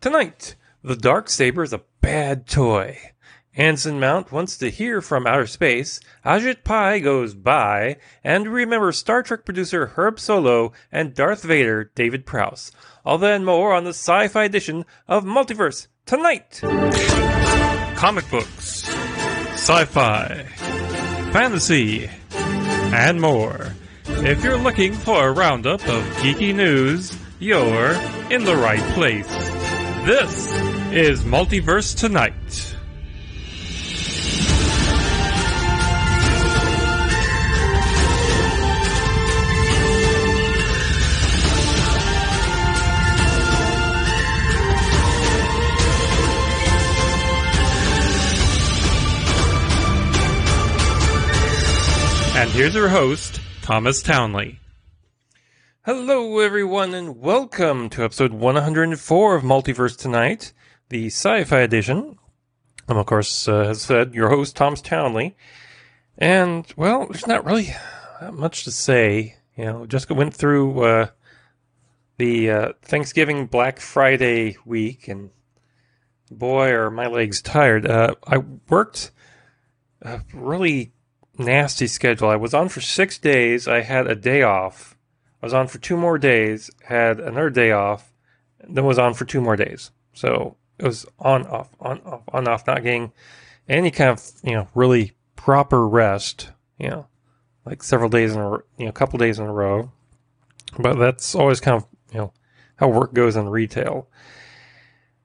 Tonight, the Dark Saber is a bad toy. Anson Mount wants to hear from outer space. Ajit Pai goes by. And remember Star Trek producer Herb Solow and Darth Vader David Prowse. All that and more on the sci fi edition of Multiverse tonight. Comic books, sci fi, fantasy, and more. If you're looking for a roundup of geeky news, you're in the right place. This is Multiverse Tonight. And here's your host, Thomas Townley. Hello, everyone, and welcome to episode 104 of Multiverse Tonight, the sci fi edition. I'm, of course, uh, as said, your host, Thomas Townley. And, well, there's not really that much to say. You know, Jessica went through uh, the uh, Thanksgiving Black Friday week, and boy, are my legs tired. Uh, I worked a really nasty schedule. I was on for six days. I had a day off. I was on for two more days, had another day off, then was on for two more days. So it was on, off, on, off, on, off, not getting any kind of, you know, really proper rest, you know, like several days in a, you know, a couple days in a row. But that's always kind of, you know, how work goes in retail.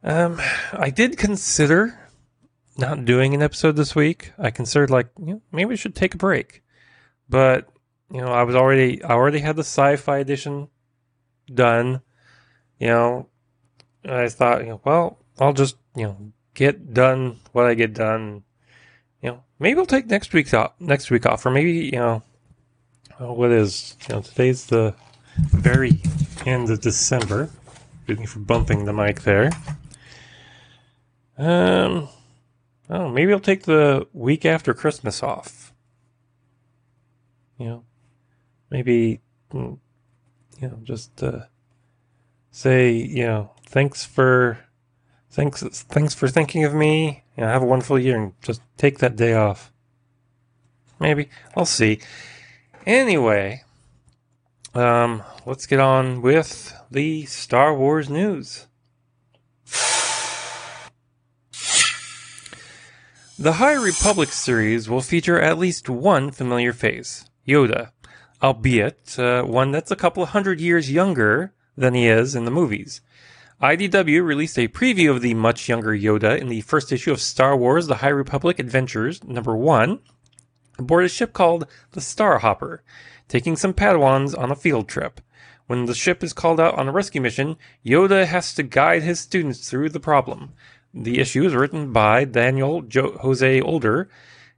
Um, I did consider not doing an episode this week, I considered like you know, maybe we should take a break. But you know, I was already I already had the sci-fi edition done. You know, I thought, you know, well, I'll just you know get done what I get done. You know, maybe I'll take next week off. Next week off, or maybe you know, what is you know today's the very end of December. Excuse me for bumping the mic there. Um, Oh, maybe I'll take the week after Christmas off. You know, maybe, mm, you know, just uh, say, you know, thanks for, thanks, thanks for thinking of me. You know, have a wonderful year, and just take that day off. Maybe I'll see. Anyway, um, let's get on with the Star Wars news. The High Republic series will feature at least one familiar face, Yoda, albeit uh, one that's a couple of hundred years younger than he is in the movies. IDW released a preview of the much younger Yoda in the first issue of Star Wars The High Republic Adventures, number one, aboard a ship called the Starhopper, taking some Padawans on a field trip. When the ship is called out on a rescue mission, Yoda has to guide his students through the problem. The issue is written by Daniel jo- Jose Older,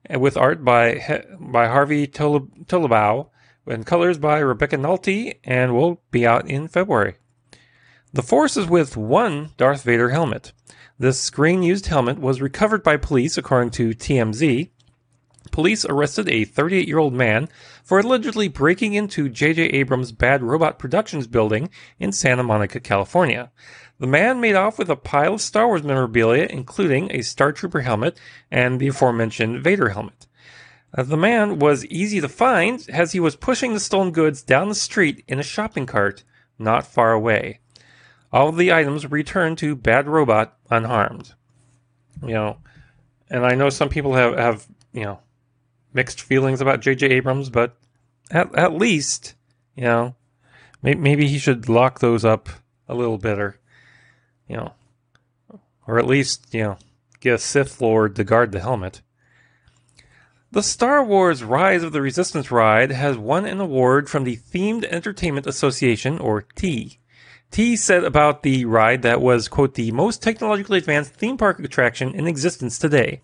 with art by by Harvey Tolibao, and colors by Rebecca Nalty, and will be out in February. The Force is with one Darth Vader helmet. This screen used helmet was recovered by police, according to TMZ. Police arrested a 38 year old man for allegedly breaking into J.J. Abrams' Bad Robot Productions building in Santa Monica, California. The man made off with a pile of Star Wars memorabilia, including a Star Trooper helmet and the aforementioned Vader helmet. Uh, the man was easy to find as he was pushing the stolen goods down the street in a shopping cart not far away. All the items returned to Bad Robot unharmed. You know, and I know some people have, have you know, mixed feelings about J.J. Abrams, but at, at least, you know, may, maybe he should lock those up a little better you know, or at least, you know, get a Sith Lord to guard the helmet. The Star Wars Rise of the Resistance ride has won an award from the Themed Entertainment Association, or T. T said about the ride that was, quote, the most technologically advanced theme park attraction in existence today.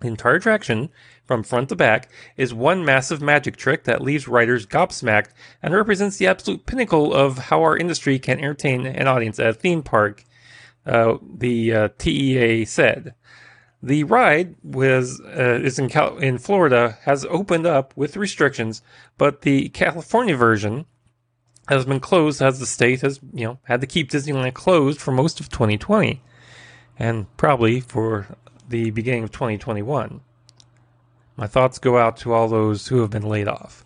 The entire attraction, from front to back, is one massive magic trick that leaves riders gobsmacked and represents the absolute pinnacle of how our industry can entertain an audience at a theme park uh, the uh, TEA said. The ride was uh, is in Cal- in Florida has opened up with restrictions, but the California version has been closed as the state has, you know, had to keep Disneyland closed for most of 2020 and probably for the beginning of 2021. My thoughts go out to all those who have been laid off.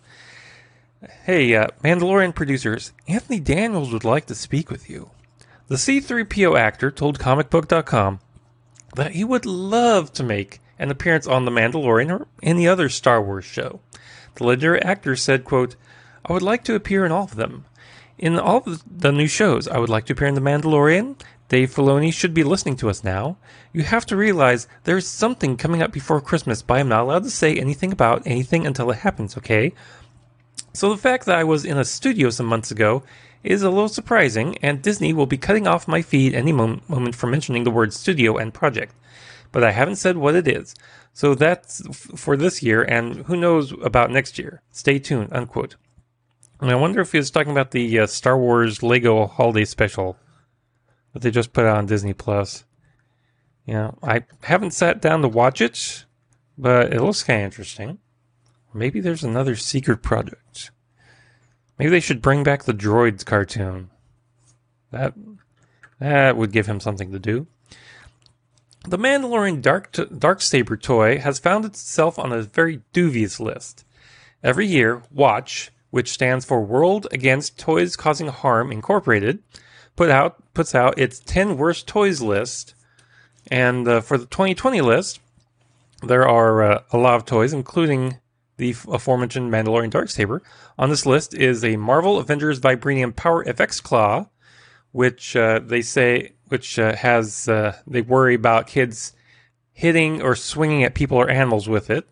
Hey, uh, Mandalorian producers, Anthony Daniels would like to speak with you. The C3PO actor told comicbook.com that he would love to make an appearance on The Mandalorian or any other Star Wars show. The legendary actor said, quote, I would like to appear in all of them. In all of the new shows, I would like to appear in The Mandalorian. Dave Filoni should be listening to us now. You have to realize there's something coming up before Christmas, but I'm not allowed to say anything about anything until it happens, okay? So the fact that I was in a studio some months ago is a little surprising, and Disney will be cutting off my feed any moment for mentioning the word studio and project. But I haven't said what it is. So that's for this year, and who knows about next year. Stay tuned, unquote. And I wonder if he was talking about the uh, Star Wars Lego Holiday Special that they just put out on Disney Plus. You know, I haven't sat down to watch it, but it looks kind of interesting. Maybe there's another secret project. Maybe they should bring back the Droids cartoon. That that would give him something to do. The Mandalorian Dark t- Dark Saber toy has found itself on a very dubious list. Every year, Watch, which stands for World Against Toys Causing Harm Incorporated, put out puts out its 10 worst toys list, and uh, for the 2020 list, there are uh, a lot of toys, including the aforementioned Mandalorian Darksaber. On this list is a Marvel Avengers Vibranium Power FX Claw, which uh, they say, which uh, has, uh, they worry about kids hitting or swinging at people or animals with it.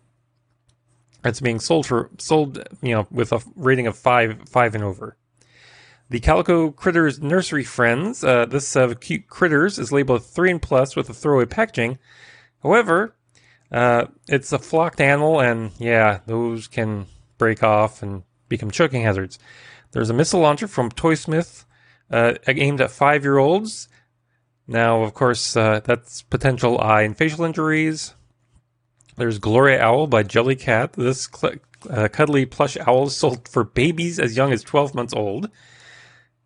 It's being sold for sold, you know, with a rating of five, five and over. The Calico Critters Nursery Friends. Uh, this of cute critters is labeled 3 and plus with a throwaway packaging. However, uh, it's a flocked animal, and yeah, those can break off and become choking hazards. There's a missile launcher from Toysmith uh, aimed at five year olds. Now, of course, uh, that's potential eye and facial injuries. There's Gloria Owl by Jellycat. This cl- uh, cuddly plush owl is sold for babies as young as 12 months old.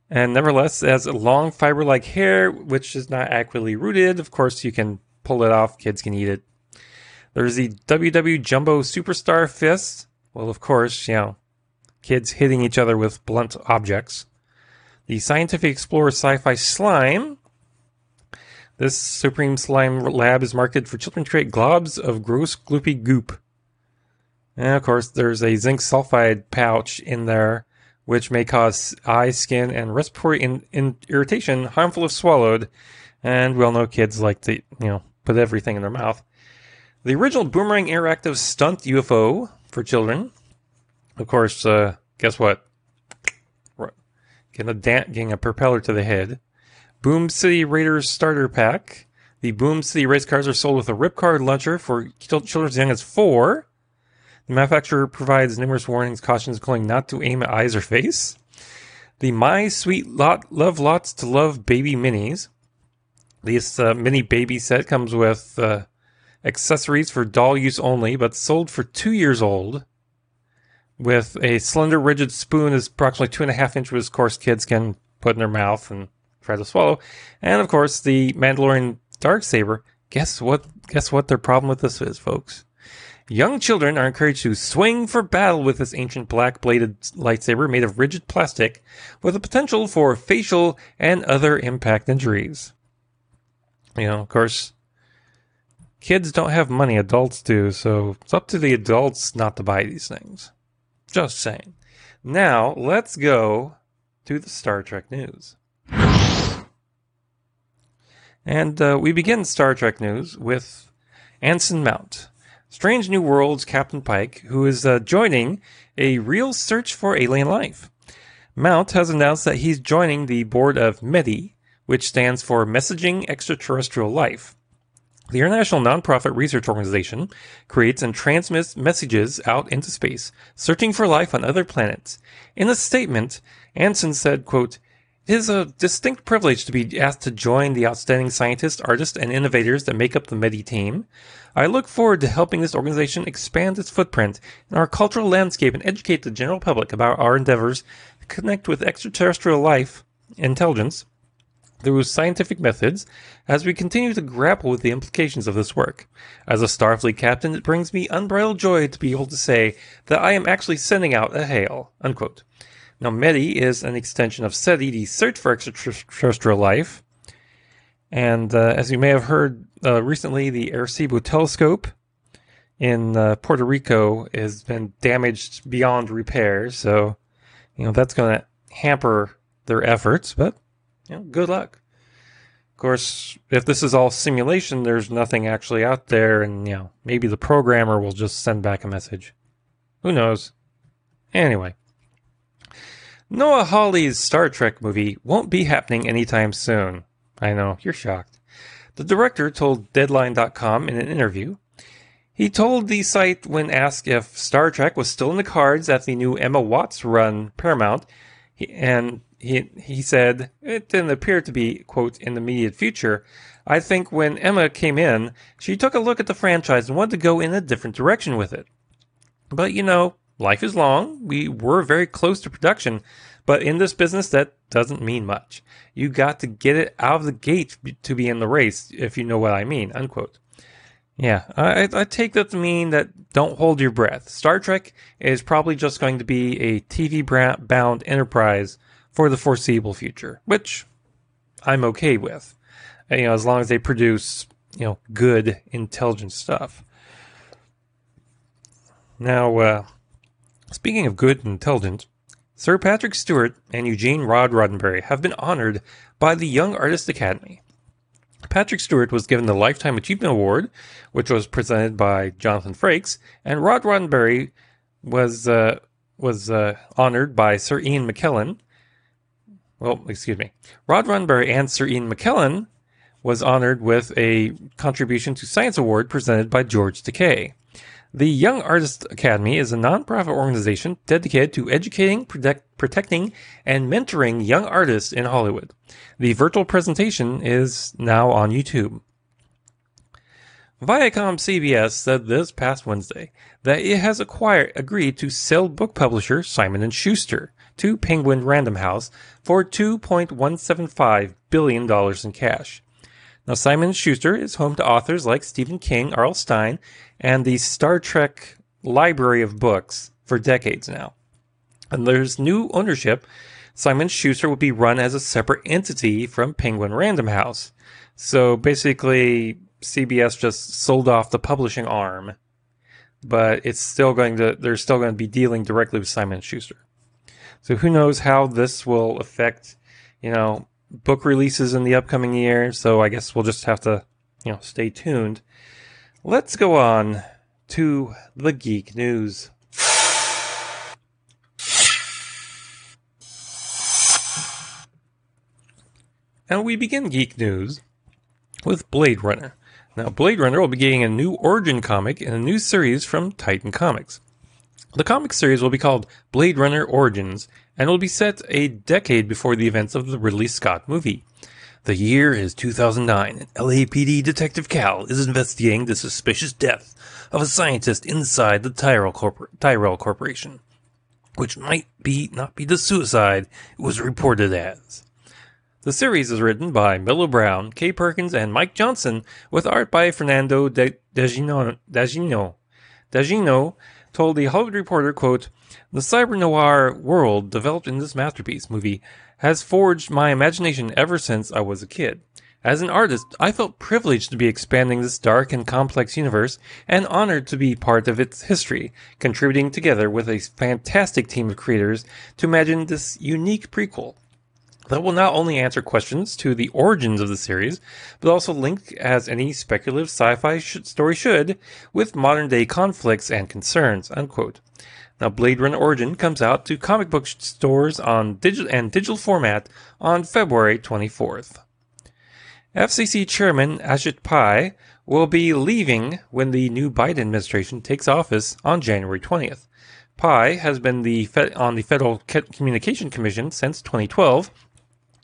And nevertheless, it has long fiber like hair, which is not accurately rooted. Of course, you can pull it off, kids can eat it. There's the WW Jumbo Superstar Fist. Well, of course, you know, kids hitting each other with blunt objects. The Scientific Explorer Sci Fi Slime. This Supreme Slime Lab is marketed for children to create globs of gross, gloopy goop. And of course, there's a zinc sulfide pouch in there which may cause eye, skin, and respiratory in, in irritation, harmful if swallowed. And we all know kids like to, you know, put everything in their mouth. The original Boomerang Interactive Stunt UFO for children. Of course, uh, guess what? Getting a, da- getting a propeller to the head. Boom City Raiders Starter Pack. The Boom City race cars are sold with a ripcord launcher for children as young as four. The manufacturer provides numerous warnings, cautions, including not to aim at eyes or face. The My Sweet Lot Love Lots to Love Baby Minis. This uh, mini baby set comes with uh, accessories for doll use only, but sold for two years old. With a slender, rigid spoon is approximately two and a half inches, course, kids can put in their mouth and try to swallow. And of course, the Mandalorian dark saber. Guess what? Guess what their problem with this is, folks? Young children are encouraged to swing for battle with this ancient black bladed lightsaber made of rigid plastic with the potential for facial and other impact injuries. You know, of course, kids don't have money, adults do, so it's up to the adults not to buy these things. Just saying. Now, let's go to the Star Trek news. And uh, we begin Star Trek news with Anson Mount. Strange New Worlds Captain Pike, who is uh, joining a real search for alien life. Mount has announced that he's joining the board of METI, which stands for Messaging Extraterrestrial Life. The international nonprofit research organization creates and transmits messages out into space, searching for life on other planets. In a statement, Anson said, quote, it is a distinct privilege to be asked to join the outstanding scientists, artists, and innovators that make up the METI team. I look forward to helping this organization expand its footprint in our cultural landscape and educate the general public about our endeavors to connect with extraterrestrial life intelligence through scientific methods as we continue to grapple with the implications of this work. As a Starfleet captain, it brings me unbridled joy to be able to say that I am actually sending out a hail. Unquote. Now, METI is an extension of SETI, the search for extraterrestrial life. And uh, as you may have heard uh, recently, the Arecibo telescope in uh, Puerto Rico has been damaged beyond repair. So, you know, that's going to hamper their efforts, but you know, good luck. Of course, if this is all simulation, there's nothing actually out there, and you know, maybe the programmer will just send back a message. Who knows? Anyway. Noah Hawley's Star Trek movie won't be happening anytime soon. I know, you're shocked. The director told Deadline.com in an interview. He told the site when asked if Star Trek was still in the cards at the new Emma Watts run Paramount, and he he said it didn't appear to be quote in the immediate future. I think when Emma came in, she took a look at the franchise and wanted to go in a different direction with it. But you know, life is long. We were very close to production, but in this business, that doesn't mean much. You got to get it out of the gate to be in the race, if you know what I mean. Unquote. Yeah, I, I take that to mean that don't hold your breath. Star Trek is probably just going to be a TV bound enterprise for the foreseeable future, which I'm okay with. You know, as long as they produce, you know, good, intelligent stuff. Now, uh, speaking of good and intelligent, Sir Patrick Stewart and Eugene Rod Roddenberry have been honored by the Young Artist Academy. Patrick Stewart was given the Lifetime Achievement Award, which was presented by Jonathan Frakes, and Rod Roddenberry was uh, was uh, honored by Sir Ian McKellen well, excuse me, Rod Roddenberry and Sir Ian McKellen was honored with a contribution to science award presented by George Takei. The Young Artist Academy is a nonprofit organization dedicated to educating, protect, protecting, and mentoring young artists in Hollywood. The virtual presentation is now on YouTube. Viacom CBS said this past Wednesday that it has acquired agreed to sell book publisher Simon & Schuster to Penguin Random House for $2.175 billion in cash. Now, Simon Schuster is home to authors like Stephen King, R.L. Stine, and the Star Trek library of books for decades now. And there's new ownership. Simon Schuster will be run as a separate entity from Penguin Random House. So basically, CBS just sold off the publishing arm, but it's still going to, they're still going to be dealing directly with Simon Schuster. So who knows how this will affect, you know, book releases in the upcoming year. So I guess we'll just have to, you know, stay tuned. Let's go on to the geek news. And we begin geek news with Blade Runner. Now, Blade Runner will be getting a new origin comic in a new series from Titan Comics. The comic series will be called Blade Runner Origins and will be set a decade before the events of the Ridley Scott movie. The year is 2009, and LAPD Detective Cal is investigating the suspicious death of a scientist inside the Tyrell, Corpor- Tyrell Corporation, which might be not be the suicide it was reported as. The series is written by Mellow Brown, Kay Perkins, and Mike Johnson, with art by Fernando De- Dagino, Dagino, Dagino told the Hollywood Reporter, quote, The cyber noir world developed in this masterpiece movie has forged my imagination ever since I was a kid. As an artist, I felt privileged to be expanding this dark and complex universe and honored to be part of its history, contributing together with a fantastic team of creators to imagine this unique prequel that will not only answer questions to the origins of the series, but also link, as any speculative sci-fi sh- story should, with modern-day conflicts and concerns. Unquote. Now, Blade Runner Origin comes out to comic book stores on digital and digital format on February 24th. FCC Chairman Ajit Pai will be leaving when the new Biden administration takes office on January 20th. Pai has been the on the Federal Communication Commission since 2012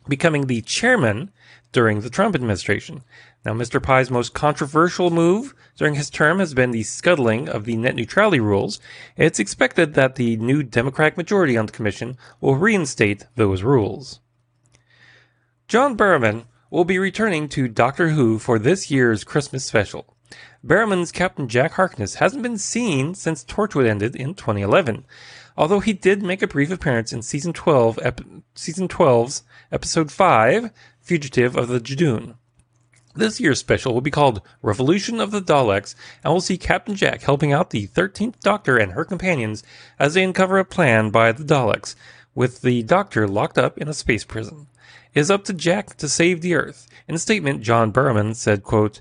becoming the chairman during the Trump administration. Now, Mr. Pai's most controversial move during his term has been the scuttling of the net neutrality rules. It's expected that the new Democratic majority on the commission will reinstate those rules. John Barrowman will be returning to Doctor Who for this year's Christmas special. Barrowman's Captain Jack Harkness hasn't been seen since Torchwood ended in 2011, although he did make a brief appearance in season 12, ep- season 12's episode 5, Fugitive of the Judoon. This year's special will be called Revolution of the Daleks, and we'll see Captain Jack helping out the 13th Doctor and her companions as they uncover a plan by the Daleks, with the Doctor locked up in a space prison. It is up to Jack to save the Earth. In a statement, John Barrowman said, quote,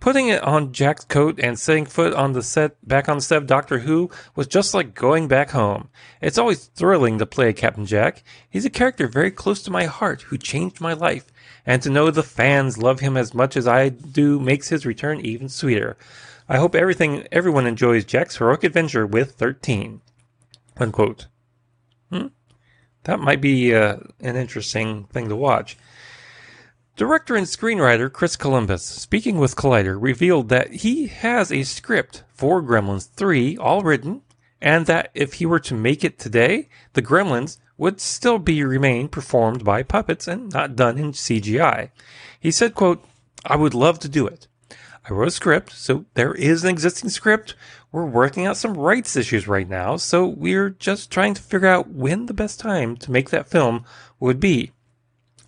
Putting it on Jack's coat and setting foot on the set back on the set of Doctor Who was just like going back home. It's always thrilling to play Captain Jack. He's a character very close to my heart who changed my life, and to know the fans love him as much as I do makes his return even sweeter. I hope everything everyone enjoys Jack's heroic adventure with 13. Unquote. Hmm? That might be uh, an interesting thing to watch. Director and screenwriter Chris Columbus, speaking with Collider, revealed that he has a script for Gremlins 3 all written, and that if he were to make it today, the Gremlins would still be remain performed by puppets and not done in CGI. He said, quote, I would love to do it. I wrote a script, so there is an existing script. We're working out some rights issues right now, so we're just trying to figure out when the best time to make that film would be.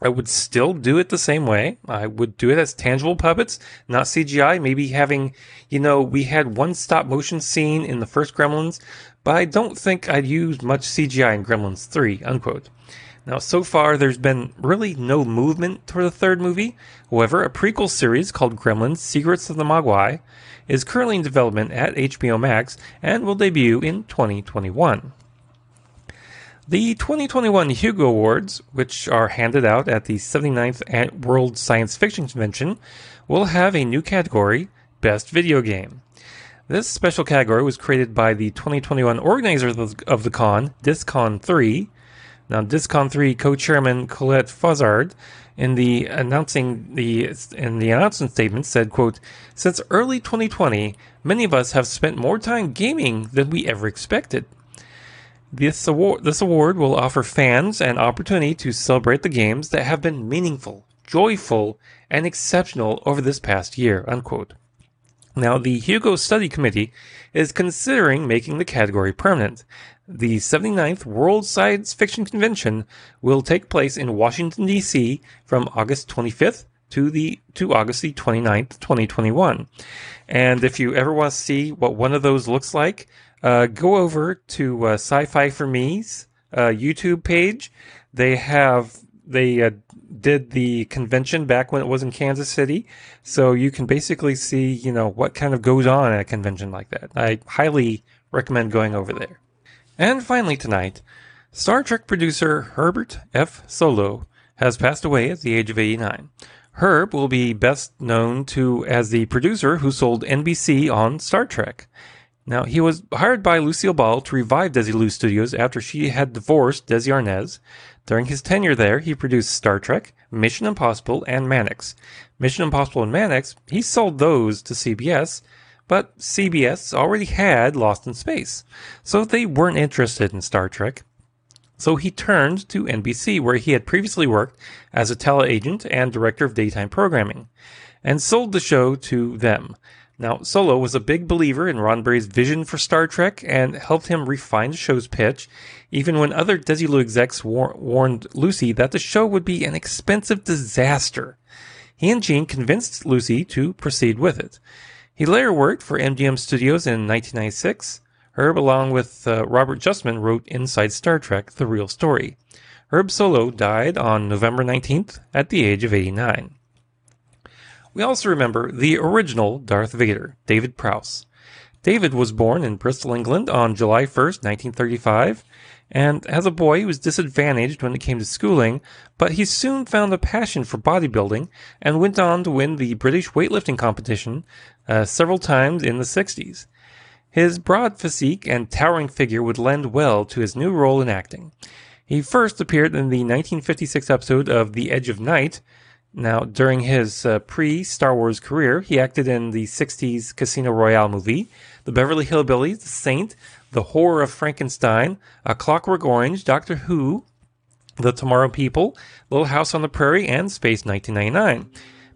I would still do it the same way. I would do it as tangible puppets, not CGI. Maybe having, you know, we had one stop motion scene in the first Gremlins, but I don't think I'd use much CGI in Gremlins 3, unquote. Now, so far, there's been really no movement toward the third movie. However, a prequel series called Gremlins Secrets of the Mogwai is currently in development at HBO Max and will debut in 2021. The 2021 Hugo Awards, which are handed out at the 79th World Science Fiction Convention, will have a new category Best Video Game. This special category was created by the 2021 organizers of the con, DisCon 3. Now, DisCon 3 co-chairman Colette Fozard, in the announcing the in the announcement statement, said, "quote Since early 2020, many of us have spent more time gaming than we ever expected." This award, this award will offer fans an opportunity to celebrate the games that have been meaningful, joyful, and exceptional over this past year. Unquote. Now, the Hugo Study Committee is considering making the category permanent. The 79th World Science Fiction Convention will take place in Washington, D.C. from August 25th to the to August the 29th, 2021. And if you ever want to see what one of those looks like, uh, go over to uh, Sci-Fi for Me's uh, YouTube page. They have they uh, did the convention back when it was in Kansas City, so you can basically see you know what kind of goes on at a convention like that. I highly recommend going over there. And finally tonight, Star Trek producer Herbert F. Solow has passed away at the age of 89. Herb will be best known to as the producer who sold NBC on Star Trek. Now, he was hired by Lucille Ball to revive Desilu Studios after she had divorced Desi Arnaz. During his tenure there, he produced Star Trek, Mission Impossible, and Mannix. Mission Impossible and Mannix, he sold those to CBS, but CBS already had Lost in Space, so they weren't interested in Star Trek. So he turned to NBC, where he had previously worked as a teleagent and director of daytime programming, and sold the show to them. Now, Solow was a big believer in Roddenberry's vision for Star Trek and helped him refine the show's pitch, even when other Desilu execs war- warned Lucy that the show would be an expensive disaster. He and Gene convinced Lucy to proceed with it. He later worked for MGM Studios in 1996. Herb, along with uh, Robert Justman, wrote Inside Star Trek The Real Story. Herb Solow died on November 19th at the age of 89. We also remember the original Darth Vader, David Prowse. David was born in Bristol, England on July 1st, 1935, and as a boy he was disadvantaged when it came to schooling, but he soon found a passion for bodybuilding and went on to win the British weightlifting competition uh, several times in the 60s. His broad physique and towering figure would lend well to his new role in acting. He first appeared in the 1956 episode of The Edge of Night, Now, during his uh, pre Star Wars career, he acted in the 60s Casino Royale movie, The Beverly Hillbillies, The Saint, The Horror of Frankenstein, A Clockwork Orange, Doctor Who, The Tomorrow People, Little House on the Prairie, and Space 1999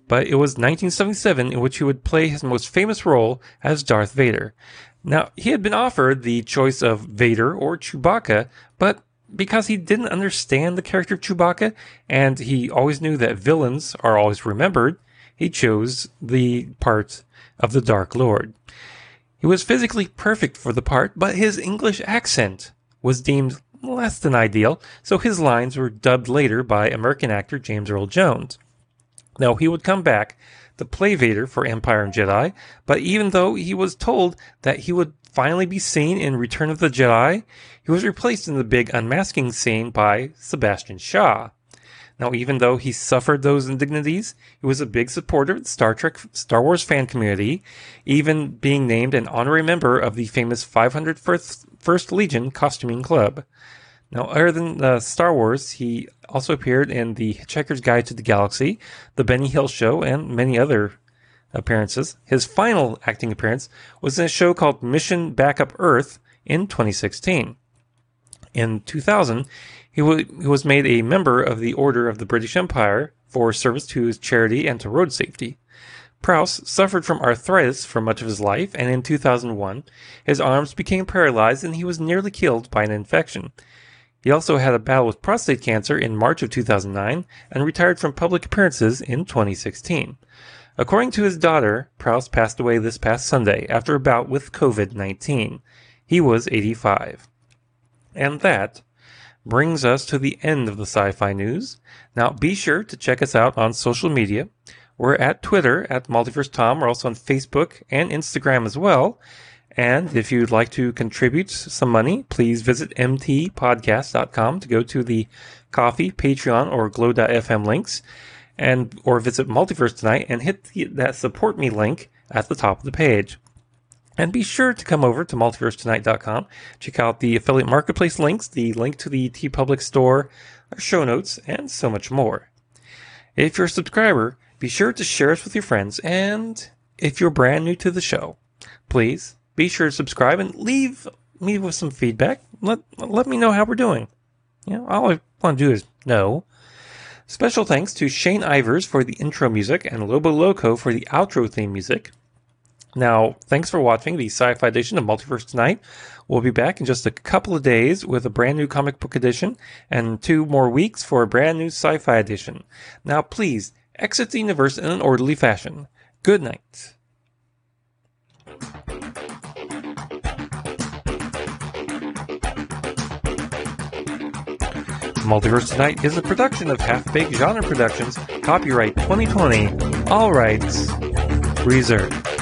but it was 1977 in which he would play his most famous role as Darth Vader. Now, he had been offered the choice of Vader or Chewbacca, but because he didn't understand the character of Chewbacca and he always knew that villains are always remembered, he chose the part of the Dark Lord. He was physically perfect for the part, but his English accent was deemed less than ideal, so his lines were dubbed later by American actor James Earl Jones. Now, he would come back to play Vader for Empire and Jedi, but even though he was told that he would finally be seen in Return of the Jedi, he was replaced in the big unmasking scene by Sebastian Shaw. Now, even though he suffered those indignities, he was a big supporter of the Star Trek, Star Wars fan community, even being named an honorary member of the famous 501st Legion Costuming Club. Now, other than uh, Star Wars, he also appeared in The Hitchhiker's Guide to the Galaxy, The Benny Hill Show, and many other appearances. His final acting appearance was in a show called Mission Backup Earth in 2016. In 2000, he, w- he was made a member of the Order of the British Empire for service to charity and to road safety. Prowse suffered from arthritis for much of his life, and in 2001, his arms became paralyzed and he was nearly killed by an infection. He also had a battle with prostate cancer in March of 2009 and retired from public appearances in 2016. According to his daughter, Prowse passed away this past Sunday after a bout with COVID 19. He was 85. And that brings us to the end of the sci fi news. Now, be sure to check us out on social media. We're at Twitter at Multiverse Tom. We're also on Facebook and Instagram as well. And if you'd like to contribute some money, please visit mtpodcast.com to go to the Ko-fi, Patreon, or glow.fm links, and or visit Multiverse Tonight and hit the, that support me link at the top of the page. And be sure to come over to multiversetonight.com, check out the affiliate marketplace links, the link to the TeePublic store, our show notes, and so much more. If you're a subscriber, be sure to share us with your friends, and if you're brand new to the show, please be sure to subscribe and leave me with some feedback. Let let me know how we're doing. You know, all I want to do is know. Special thanks to Shane Ivers for the intro music and Lobo Loco for the outro theme music. Now, thanks for watching the sci fi edition of Multiverse Tonight. We'll be back in just a couple of days with a brand new comic book edition and two more weeks for a brand new sci fi edition. Now, please exit the universe in an orderly fashion. Good night. Multiverse Tonight is a production of Half Baked Genre Productions, copyright 2020, all rights reserved.